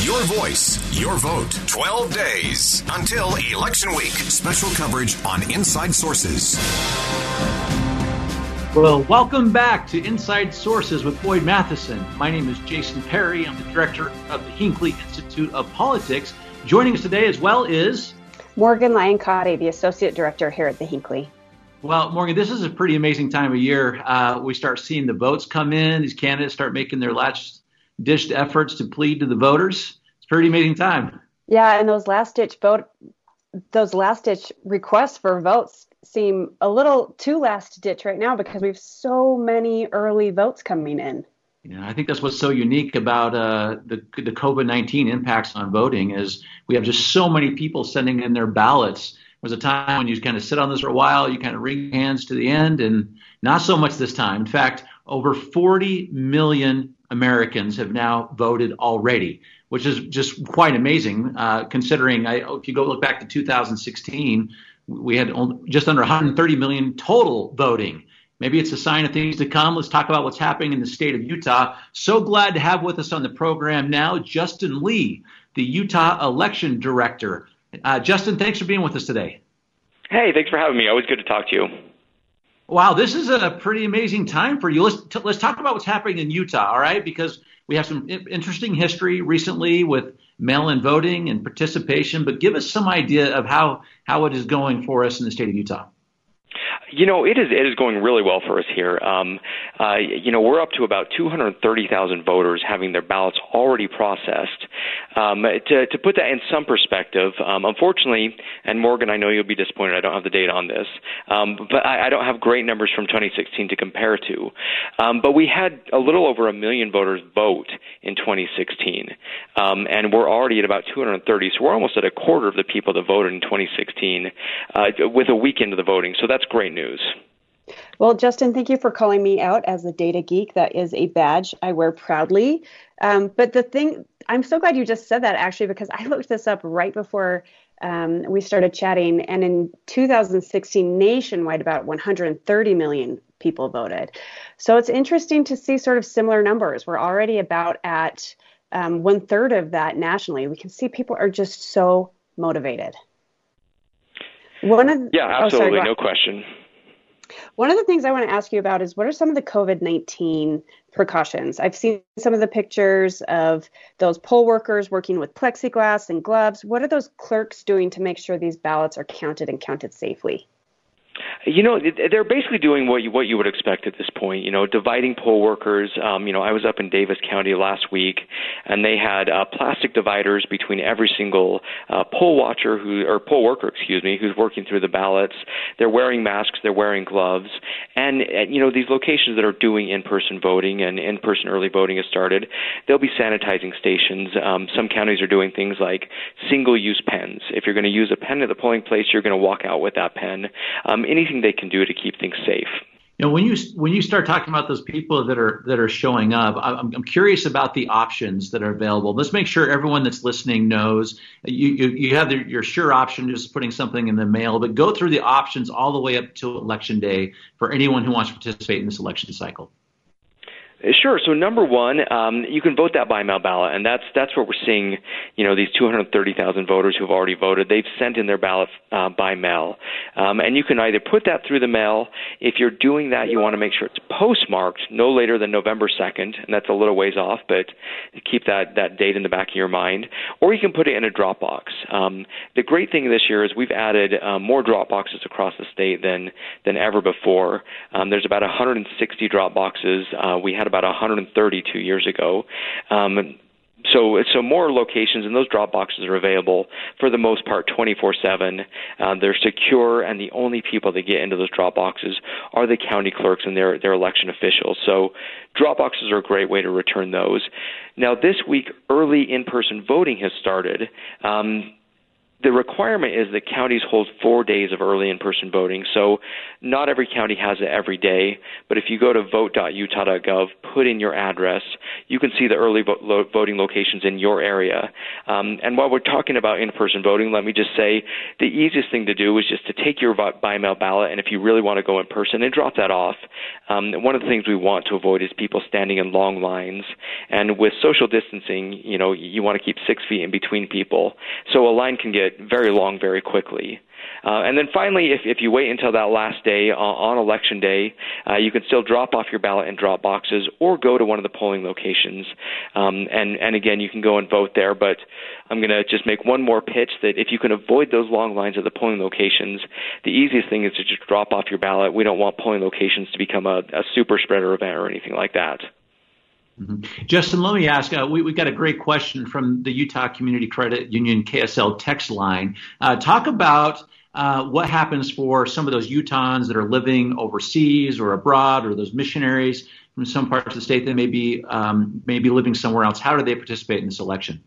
Your voice, your vote. 12 days until election week. Special coverage on Inside Sources. Well, welcome back to Inside Sources with Boyd Matheson. My name is Jason Perry. I'm the director of the Hinckley Institute of Politics. Joining us today as well is Morgan Lyon Cotti, the associate director here at the Hinckley. Well, Morgan, this is a pretty amazing time of year. Uh, we start seeing the votes come in. These candidates start making their last ditched efforts to plead to the voters. It's a pretty amazing time. Yeah, and those last ditch vote, those last ditch requests for votes seem a little too last ditch right now because we have so many early votes coming in. Yeah, I think that's what's so unique about uh, the the COVID nineteen impacts on voting is we have just so many people sending in their ballots was a time when you kind of sit on this for a while, you kind of wring hands to the end, and not so much this time. In fact, over 40 million Americans have now voted already, which is just quite amazing uh, considering I, if you go look back to 2016, we had just under 130 million total voting. Maybe it's a sign of things to come. Let's talk about what's happening in the state of Utah. So glad to have with us on the program now Justin Lee, the Utah election director. Uh, Justin, thanks for being with us today. Hey, thanks for having me. Always good to talk to you. Wow, this is a pretty amazing time for you. Let's t- let's talk about what's happening in Utah, all right? Because we have some interesting history recently with mail-in voting and participation. But give us some idea of how how it is going for us in the state of Utah. You know, it is it is going really well for us here. Um, uh, you know, we're up to about 230,000 voters having their ballots already processed. Um, to to put that in some perspective, um, unfortunately, and Morgan, I know you'll be disappointed. I don't have the data on this, um, but I, I don't have great numbers from 2016 to compare to. Um, but we had a little over a million voters vote in 2016, um, and we're already at about 230. So we're almost at a quarter of the people that voted in 2016 uh, with a weekend of the voting. So that's great news news. Well, Justin, thank you for calling me out as a data geek. That is a badge I wear proudly. Um, but the thing, I'm so glad you just said that actually, because I looked this up right before um, we started chatting. And in 2016, nationwide, about 130 million people voted. So it's interesting to see sort of similar numbers. We're already about at um, one third of that nationally. We can see people are just so motivated. One of yeah, absolutely, oh, sorry, no question. One of the things I want to ask you about is what are some of the COVID 19 precautions? I've seen some of the pictures of those poll workers working with plexiglass and gloves. What are those clerks doing to make sure these ballots are counted and counted safely? You know, they're basically doing what you what you would expect at this point. You know, dividing poll workers. Um, you know, I was up in Davis County last week, and they had uh, plastic dividers between every single uh, poll watcher who or poll worker, excuse me, who's working through the ballots. They're wearing masks, they're wearing gloves, and, you know these locations that are doing in-person voting and in-person early voting has started. They'll be sanitizing stations. Um, some counties are doing things like single-use pens. If you're going to use a pen at the polling place, you're going to walk out with that pen. Um, anything they can do to keep things safe. You know, when you when you start talking about those people that are that are showing up, I'm, I'm curious about the options that are available. Let's make sure everyone that's listening knows you you, you have the, your sure option just putting something in the mail, but go through the options all the way up to election day for anyone who wants to participate in this election cycle. Sure. So number one, um, you can vote that by mail ballot, and that's that's what we're seeing. You know, these 230,000 voters who've already voted, they've sent in their ballot uh, by mail, um, and you can either put that through the mail. If you're doing that, you want to make sure it's postmarked no later than November 2nd, and that's a little ways off, but keep that that date in the back of your mind. Or you can put it in a Dropbox. Um, the great thing this year is we've added um, more Dropboxes across the state than than ever before. Um, there's about 160 Dropboxes. Uh, we had about 132 years ago. Um, so, so more locations and those drop boxes are available for the most part 24/7. Uh, they're secure, and the only people that get into those drop boxes are the county clerks and their their election officials. So, drop boxes are a great way to return those. Now, this week, early in-person voting has started. Um, the requirement is that counties hold four days of early in-person voting. So not every county has it every day, but if you go to vote.utah.gov, put in your address, you can see the early vo- lo- voting locations in your area. Um, and while we're talking about in-person voting, let me just say the easiest thing to do is just to take your by mail ballot, and if you really want to go in person, and drop that off. Um, one of the things we want to avoid is people standing in long lines, and with social distancing, you know, you want to keep six feet in between people, so a line can get very long very quickly. Uh, and then finally, if, if you wait until that last day uh, on election day, uh, you can still drop off your ballot in drop boxes or go to one of the polling locations. Um, and, and again, you can go and vote there. But I'm going to just make one more pitch that if you can avoid those long lines at the polling locations, the easiest thing is to just drop off your ballot. We don't want polling locations to become a, a super spreader event or anything like that. Mm-hmm. Justin, let me ask. Uh, we, we got a great question from the Utah Community Credit Union KSL text line. Uh, talk about uh, what happens for some of those Utahns that are living overseas or abroad, or those missionaries from some parts of the state that may be um, may be living somewhere else. How do they participate in this election?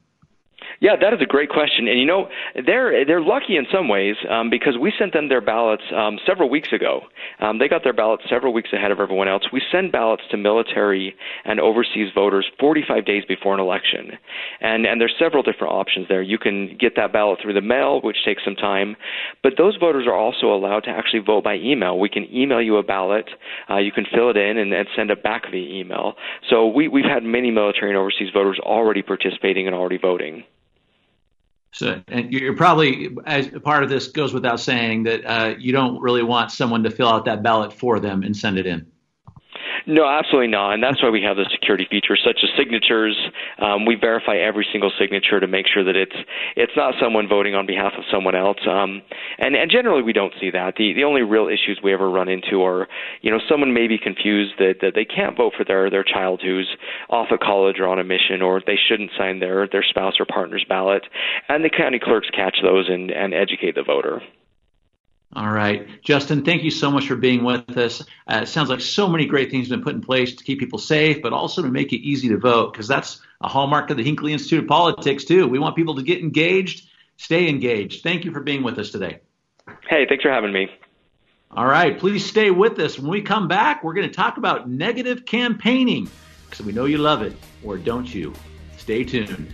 Yeah, that is a great question, and you know they're they're lucky in some ways um, because we sent them their ballots um, several weeks ago. Um, they got their ballots several weeks ahead of everyone else. We send ballots to military and overseas voters 45 days before an election, and and there's several different options there. You can get that ballot through the mail, which takes some time, but those voters are also allowed to actually vote by email. We can email you a ballot, uh, you can fill it in and, and send it back via email. So we we've had many military and overseas voters already participating and already voting. So, and you're probably, as part of this goes without saying, that uh, you don't really want someone to fill out that ballot for them and send it in. No, absolutely not, and that's why we have the security features such as signatures. Um, we verify every single signature to make sure that it's it's not someone voting on behalf of someone else. Um, and and generally we don't see that. The the only real issues we ever run into are you know someone may be confused that that they can't vote for their their child who's off at college or on a mission, or they shouldn't sign their their spouse or partner's ballot, and the county clerks catch those and and educate the voter. All right. Justin, thank you so much for being with us. Uh, it sounds like so many great things have been put in place to keep people safe, but also to make it easy to vote, because that's a hallmark of the Hinckley Institute of Politics, too. We want people to get engaged, stay engaged. Thank you for being with us today. Hey, thanks for having me. All right. Please stay with us. When we come back, we're going to talk about negative campaigning, because we know you love it, or don't you? Stay tuned.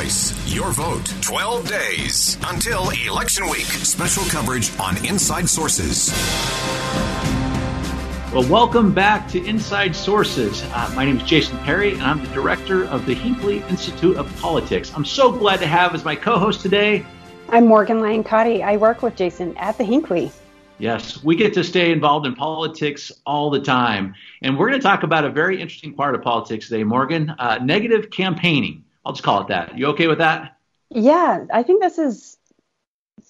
Voice, your vote. 12 days until election week. Special coverage on Inside Sources. Well, welcome back to Inside Sources. Uh, my name is Jason Perry, and I'm the director of the Hinckley Institute of Politics. I'm so glad to have as my co-host today. I'm Morgan Lyon Cotti. I work with Jason at the Hinckley. Yes, we get to stay involved in politics all the time. And we're going to talk about a very interesting part of politics today, Morgan uh, negative campaigning. I'll just call it that. You okay with that? Yeah, I think this is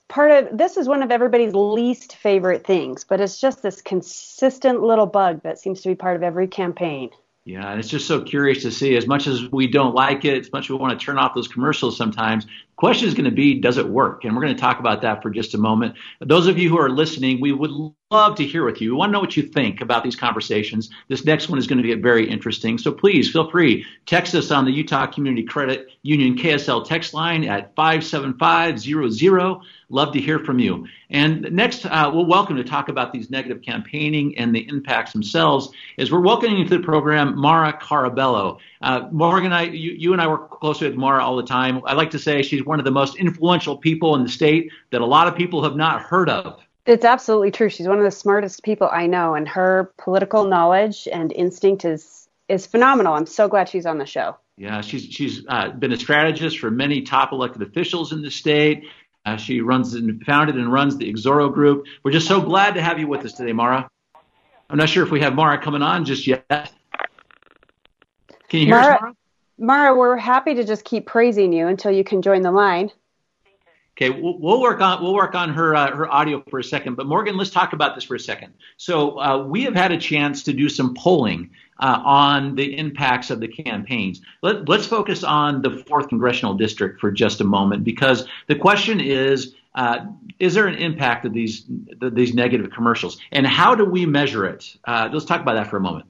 part of this is one of everybody's least favorite things, but it's just this consistent little bug that seems to be part of every campaign. Yeah, and it's just so curious to see. As much as we don't like it, as much as we want to turn off those commercials sometimes, question is going to be, does it work? And we're going to talk about that for just a moment. Those of you who are listening, we would love to hear with you. We want to know what you think about these conversations. This next one is going to get very interesting. So please feel free. Text us on the Utah Community Credit Union KSL text line at 57500. Love to hear from you. And next, uh, we'll welcome to talk about these negative campaigning and the impacts themselves is we're welcoming to the program Mara Carabello. Uh, Morgan, I, you, you, and I work closely with Mara all the time. I like to say she's one of the most influential people in the state that a lot of people have not heard of. It's absolutely true. She's one of the smartest people I know, and her political knowledge and instinct is is phenomenal. I'm so glad she's on the show. Yeah, she's she's uh, been a strategist for many top elected officials in the state. Uh, she runs and founded and runs the Exoro Group. We're just so glad to have you with us today, Mara. I'm not sure if we have Mara coming on just yet. Can you hear Mara, us, Mara? Mara, we're happy to just keep praising you until you can join the line. Okay, we'll, work on we'll work on her uh, her audio for a second. But Morgan, let's talk about this for a second. So uh, we have had a chance to do some polling uh, on the impacts of the campaigns. Let, let's focus on the fourth congressional district for just a moment, because the question is. Uh, is there an impact of these these negative commercials, and how do we measure it? Uh, let's talk about that for a moment.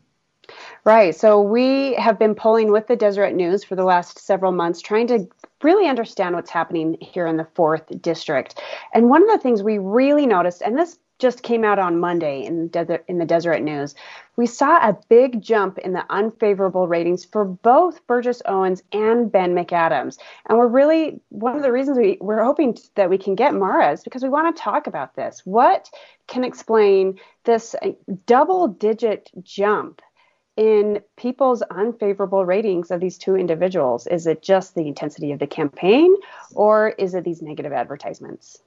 Right. So we have been polling with the Deseret News for the last several months, trying to really understand what's happening here in the fourth district. And one of the things we really noticed, and this just came out on Monday in, Desert, in the Deseret News, we saw a big jump in the unfavorable ratings for both Burgess Owens and Ben McAdams. And we're really, one of the reasons we, we're hoping that we can get Mara is because we want to talk about this. What can explain this uh, double digit jump in people's unfavorable ratings of these two individuals? Is it just the intensity of the campaign, or is it these negative advertisements?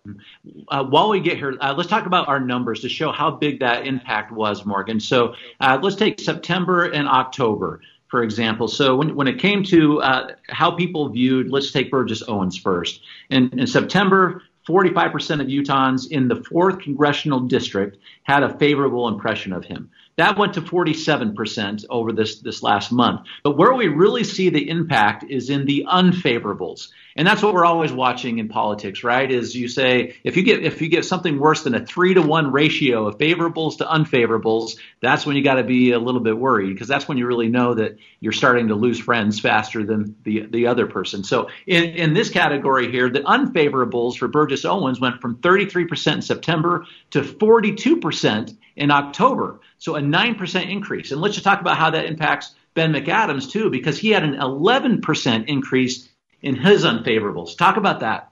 Uh, while we get here, uh, let's talk about our numbers to show how big that impact was, Morgan. So uh, let's take September and October. For example, so when, when it came to uh, how people viewed, let's take Burgess Owens first. In, in September, 45% of Utahns in the 4th congressional district had a favorable impression of him. That went to 47% over this, this last month. But where we really see the impact is in the unfavorables. And that's what we're always watching in politics, right? Is you say if you get if you get something worse than a three to one ratio of favorables to unfavorables, that's when you got to be a little bit worried because that's when you really know that you're starting to lose friends faster than the the other person. So in in this category here, the unfavorables for Burgess Owens went from 33% in September to 42% in October. So a 9% increase. And let's just talk about how that impacts Ben McAdams too, because he had an 11% increase in his unfavorables. Talk about that.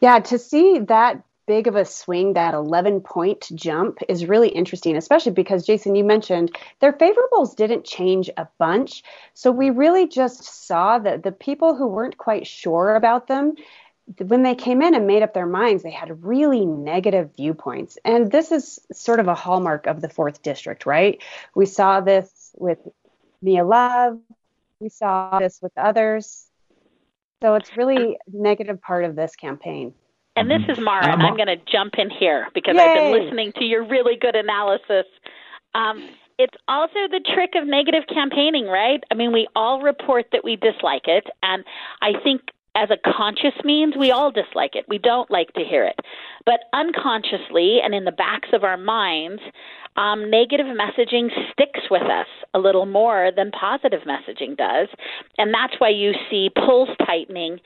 Yeah, to see that big of a swing, that 11 point jump, is really interesting, especially because, Jason, you mentioned their favorables didn't change a bunch. So we really just saw that the people who weren't quite sure about them, when they came in and made up their minds, they had really negative viewpoints. And this is sort of a hallmark of the fourth district, right? We saw this with Mia Love, we saw this with others. So it's really a negative part of this campaign. And this is Mara, and I'm going to jump in here because Yay. I've been listening to your really good analysis. Um, it's also the trick of negative campaigning, right? I mean, we all report that we dislike it, and I think as a conscious means, we all dislike it. We don't like to hear it. But unconsciously and in the backs of our minds, um, negative messaging sticks with us a little more than positive messaging does. And that's why you see pulls tightening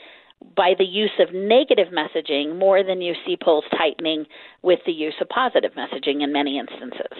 by the use of negative messaging more than you see pulls tightening with the use of positive messaging in many instances.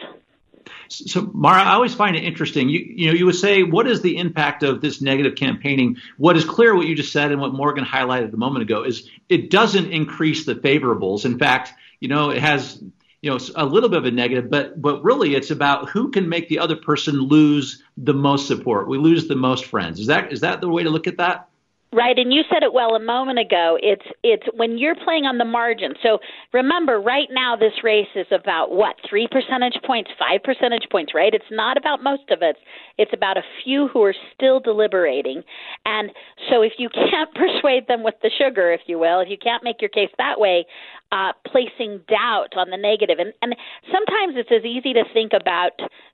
So, Mara, I always find it interesting. You, you know, you would say, what is the impact of this negative campaigning? What is clear, what you just said, and what Morgan highlighted a moment ago, is it doesn't increase the favorables. In fact, you know, it has you know a little bit of a negative, but but really it's about who can make the other person lose the most support. We lose the most friends. Is that is that the way to look at that? Right, and you said it well a moment ago. It's it's when you're playing on the margin. So remember, right now this race is about what three percentage points, five percentage points. Right? It's not about most of it. It's about a few who are still deliberating. And so if you can't persuade them with the sugar, if you will, if you can't make your case that way, uh, placing doubt on the negative. And, and sometimes it's as easy to think about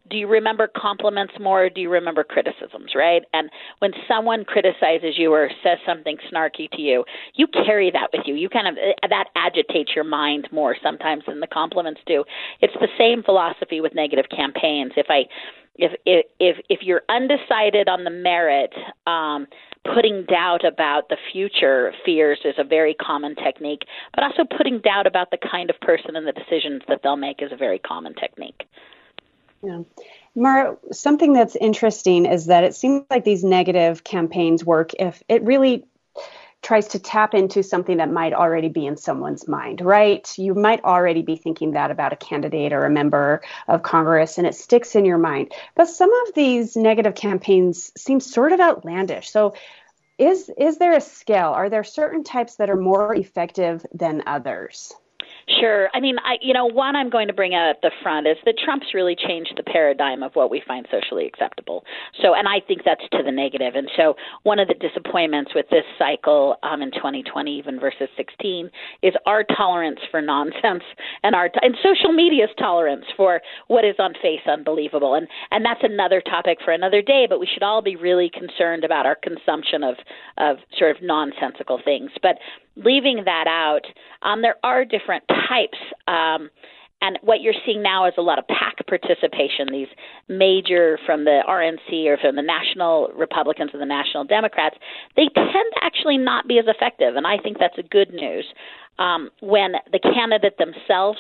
do you remember compliments more or do you remember criticisms, right? And when someone criticizes you or says something snarky to you, you carry that with you. You kind of, uh, that agitates your mind more sometimes than the compliments do. It's the same philosophy with negative campaigns. If I, if if if you're undecided on the merit, um, putting doubt about the future fears is a very common technique, but also putting doubt about the kind of person and the decisions that they'll make is a very common technique. Yeah. Mara, something that's interesting is that it seems like these negative campaigns work if it really tries to tap into something that might already be in someone's mind, right? You might already be thinking that about a candidate or a member of Congress and it sticks in your mind. But some of these negative campaigns seem sort of outlandish. So is is there a scale? Are there certain types that are more effective than others? Sure. I mean, I you know, one I'm going to bring out at the front is that Trump's really changed the paradigm of what we find socially acceptable. So, and I think that's to the negative. And so, one of the disappointments with this cycle um, in 2020, even versus 16, is our tolerance for nonsense and our and social media's tolerance for what is on face unbelievable. And and that's another topic for another day. But we should all be really concerned about our consumption of of sort of nonsensical things. But leaving that out, um, there are different types. Um, and what you're seeing now is a lot of PAC participation. These major from the RNC or from the National Republicans and the National Democrats, they tend to actually not be as effective, and I think that's a good news. Um, when the candidate themselves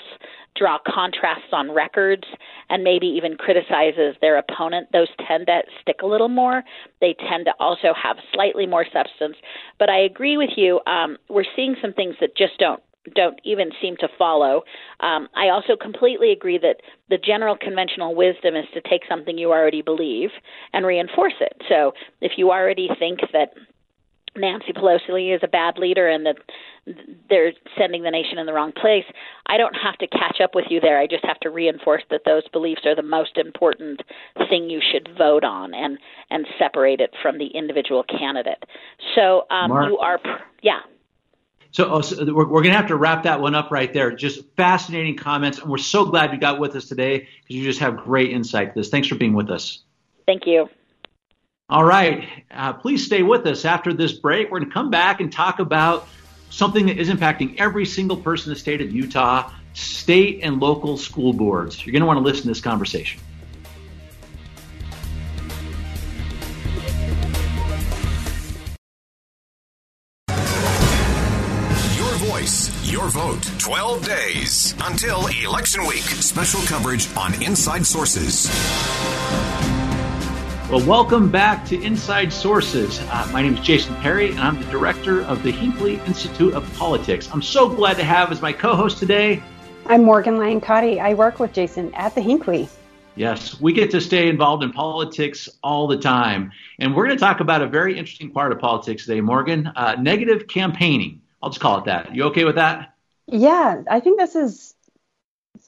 draw contrasts on records and maybe even criticizes their opponent, those tend to stick a little more. They tend to also have slightly more substance. But I agree with you. Um, we're seeing some things that just don't don't even seem to follow. Um, I also completely agree that the general conventional wisdom is to take something you already believe and reinforce it. So if you already think that Nancy Pelosi is a bad leader and that they're sending the nation in the wrong place. I don't have to catch up with you there. I just have to reinforce that those beliefs are the most important thing you should vote on and and separate it from the individual candidate. So um, Mark, you are, yeah. So, oh, so we're, we're going to have to wrap that one up right there. Just fascinating comments, and we're so glad you got with us today because you just have great insight to this. Thanks for being with us. Thank you. All right. Uh, please stay with us after this break. We're going to come back and talk about something that is impacting every single person in the state of Utah state and local school boards. You're going to want to listen to this conversation. Your voice, your vote. 12 days until election week. Special coverage on Inside Sources. Well, welcome back to Inside Sources. Uh, my name is Jason Perry, and I'm the director of the Hinckley Institute of Politics. I'm so glad to have as my co-host today. I'm Morgan Lyon Cotti. I work with Jason at the Hinckley. Yes, we get to stay involved in politics all the time, and we're going to talk about a very interesting part of politics today, Morgan. Uh, negative campaigning. I'll just call it that. You okay with that? Yeah, I think this is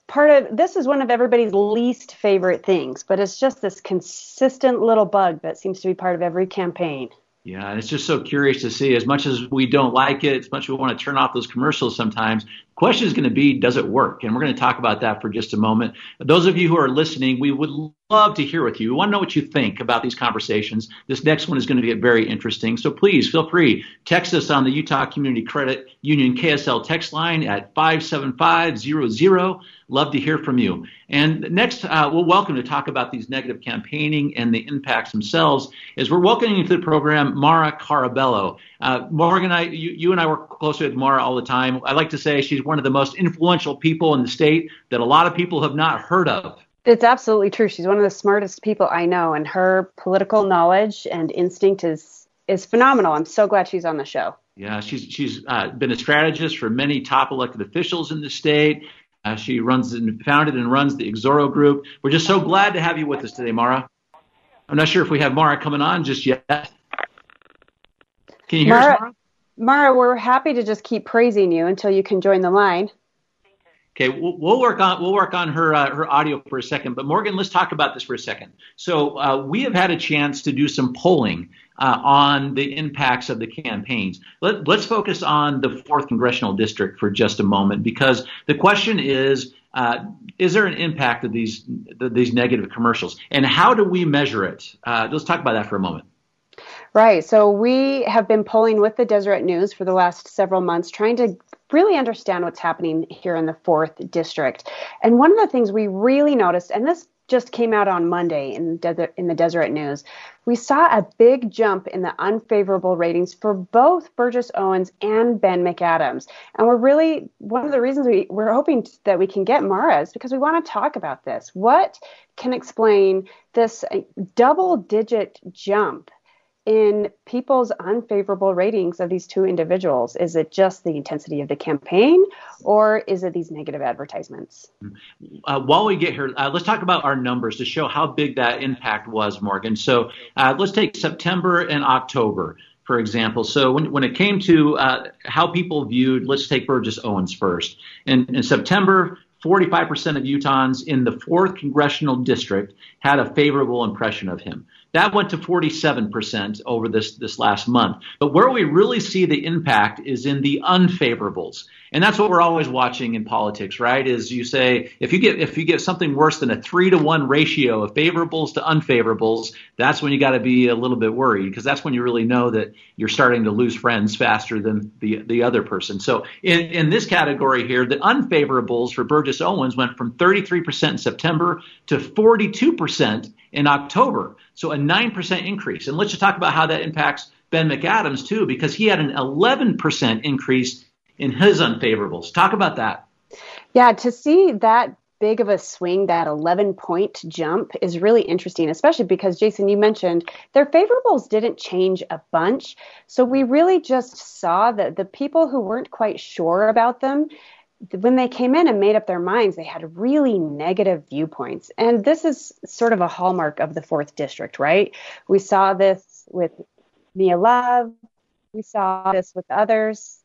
part of this is one of everybody's least favorite things, but it's just this consistent little bug that seems to be part of every campaign. Yeah, and it's just so curious to see. As much as we don't like it, as much as we want to turn off those commercials sometimes, question is going to be, does it work? And we're going to talk about that for just a moment. Those of you who are listening, we would love to hear with you. We want to know what you think about these conversations. This next one is going to get very interesting. So please feel free. Text us on the Utah Community Credit Union KSL text line at 57500. Love to hear from you. And next, uh, we'll welcome to talk about these negative campaigning and the impacts themselves. Is we're welcoming to the program Mara Carabello. Uh, Morgan, I, you, you, and I work closely with Mara all the time. I like to say she's one of the most influential people in the state that a lot of people have not heard of. It's absolutely true. She's one of the smartest people I know, and her political knowledge and instinct is is phenomenal. I'm so glad she's on the show. Yeah, she's she's uh, been a strategist for many top elected officials in the state. Uh, she runs and founded and runs the Exoro Group. We're just so glad to have you with us today, Mara. I'm not sure if we have Mara coming on just yet. Can you hear Mara, us, Mara? Mara, we're happy to just keep praising you until you can join the line. Okay, we'll, work on we'll work on her uh, her audio for a second. But Morgan, let's talk about this for a second. So uh, we have had a chance to do some polling uh, on the impacts of the campaigns. Let, let's focus on the fourth congressional district for just a moment, because the question is. Uh, is there an impact of these these negative commercials, and how do we measure it? Uh, let's talk about that for a moment. Right. So we have been polling with the Deseret News for the last several months, trying to really understand what's happening here in the fourth district. And one of the things we really noticed, and this just came out on Monday in, Desert, in the Deseret News, we saw a big jump in the unfavorable ratings for both Burgess Owens and Ben McAdams. And we're really, one of the reasons we, we're hoping that we can get Mara is because we want to talk about this. What can explain this uh, double digit jump in people's unfavorable ratings of these two individuals? Is it just the intensity of the campaign, or is it these negative advertisements? Uh, while we get here, uh, let's talk about our numbers to show how big that impact was, Morgan. So uh, let's take September and October. For example, so when, when it came to uh, how people viewed, let's take Burgess Owens first. In, in September, 45% of Utahns in the 4th congressional district had a favorable impression of him. That went to 47% over this, this last month. But where we really see the impact is in the unfavorables. And that's what we're always watching in politics, right? Is you say if you get if you get something worse than a three to one ratio of favorables to unfavorables, that's when you got to be a little bit worried because that's when you really know that you're starting to lose friends faster than the the other person. So in in this category here, the unfavorables for Burgess Owens went from 33% in September to 42% in October. So a 9% increase. And let's just talk about how that impacts Ben McAdams too, because he had an 11% increase in his unfavorables. Talk about that. Yeah, to see that big of a swing, that 11 point jump, is really interesting, especially because, Jason, you mentioned their favorables didn't change a bunch. So we really just saw that the people who weren't quite sure about them, when they came in and made up their minds, they had really negative viewpoints. And this is sort of a hallmark of the fourth district, right? We saw this with Mia Love, we saw this with others.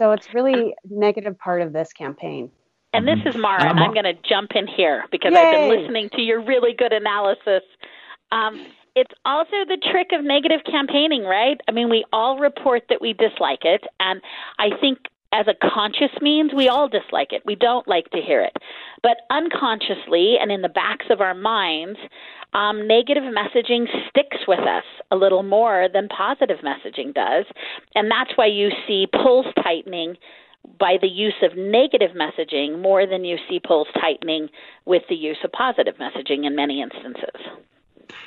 So it's really negative part of this campaign. And this is Mara, and I'm going to jump in here because Yay. I've been listening to your really good analysis. Um, it's also the trick of negative campaigning, right? I mean, we all report that we dislike it, and I think as a conscious means, we all dislike it. We don't like to hear it. But unconsciously and in the backs of our minds, um, negative messaging sticks with us a little more than positive messaging does. And that's why you see pulls tightening by the use of negative messaging more than you see pulls tightening with the use of positive messaging in many instances.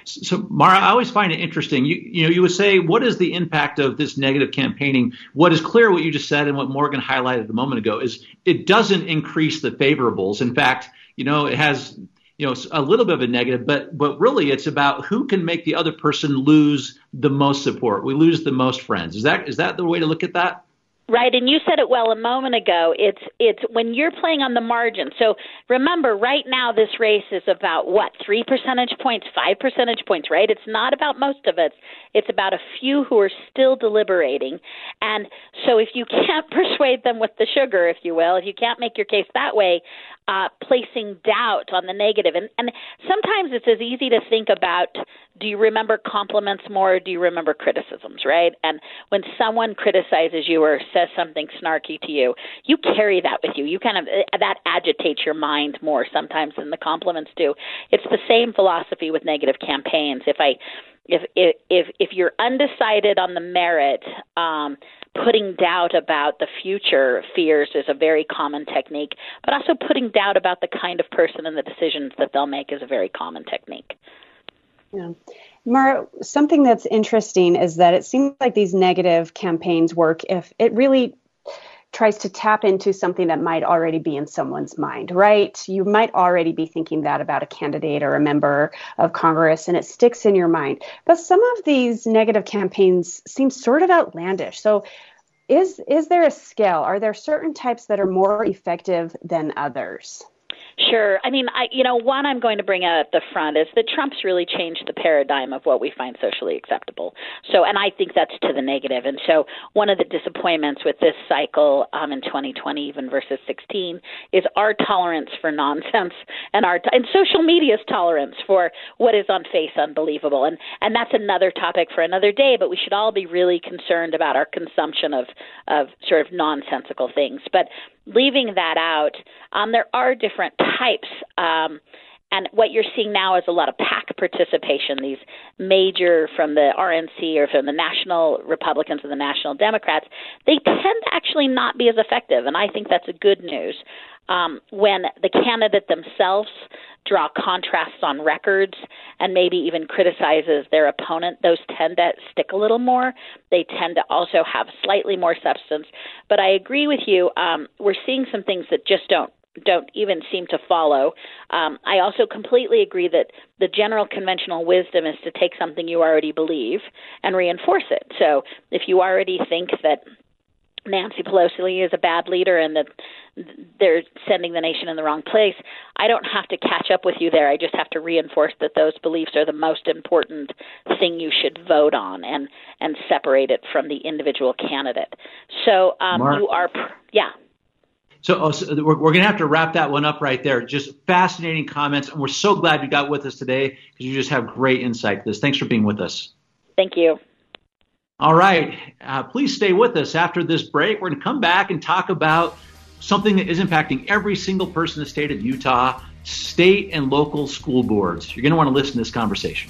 So, Mara, I always find it interesting. You, you know, you would say, what is the impact of this negative campaigning? What is clear, what you just said, and what Morgan highlighted a moment ago, is it doesn't increase the favorables. In fact, you know, it has, you know, a little bit of a negative, but but really, it's about who can make the other person lose the most support. We lose the most friends. Is that is that the way to look at that? Right, and you said it well a moment ago. It's it's when you're playing on the margin. So remember, right now this race is about what three percentage points, five percentage points. Right? It's not about most of it. It's about a few who are still deliberating. And so if you can't persuade them with the sugar, if you will, if you can't make your case that way, uh, placing doubt on the negative. And, and sometimes it's as easy to think about do you remember compliments more or do you remember criticisms, right? And when someone criticizes you or says something snarky to you, you carry that with you. You kind of, uh, that agitates your mind more sometimes than the compliments do. It's the same philosophy with negative campaigns. If I, if if if you're undecided on the merit, um, putting doubt about the future fears is a very common technique, but also putting doubt about the kind of person and the decisions that they'll make is a very common technique. Yeah. Mara, something that's interesting is that it seems like these negative campaigns work if it really tries to tap into something that might already be in someone's mind, right? You might already be thinking that about a candidate or a member of Congress and it sticks in your mind. But some of these negative campaigns seem sort of outlandish. So is is there a scale? Are there certain types that are more effective than others? Sure. I mean, I you know, one I'm going to bring out at the front is that Trump's really changed the paradigm of what we find socially acceptable. So, and I think that's to the negative. And so, one of the disappointments with this cycle um, in 2020, even versus 16, is our tolerance for nonsense and our and social media's tolerance for what is on face unbelievable. And and that's another topic for another day. But we should all be really concerned about our consumption of of sort of nonsensical things. But leaving that out, um, there are different types. Um, and what you're seeing now is a lot of PAC participation. These major from the RNC or from the National Republicans and the National Democrats, they tend to actually not be as effective. And I think that's a good news. Um, when the candidate themselves draw contrasts on records and maybe even criticizes their opponent, those tend to stick a little more. They tend to also have slightly more substance. But I agree with you. Um, we're seeing some things that just don't don't even seem to follow. Um, I also completely agree that the general conventional wisdom is to take something you already believe and reinforce it. So if you already think that Nancy Pelosi is a bad leader and that they're sending the nation in the wrong place. I don't have to catch up with you there. I just have to reinforce that those beliefs are the most important thing you should vote on and and separate it from the individual candidate. So um, Mark, you are, yeah. So, oh, so we're, we're going to have to wrap that one up right there. Just fascinating comments, and we're so glad you got with us today because you just have great insight to this. Thanks for being with us. Thank you. All right. Uh, please stay with us after this break. We're going to come back and talk about something that is impacting every single person in the state of Utah state and local school boards. You're going to want to listen to this conversation.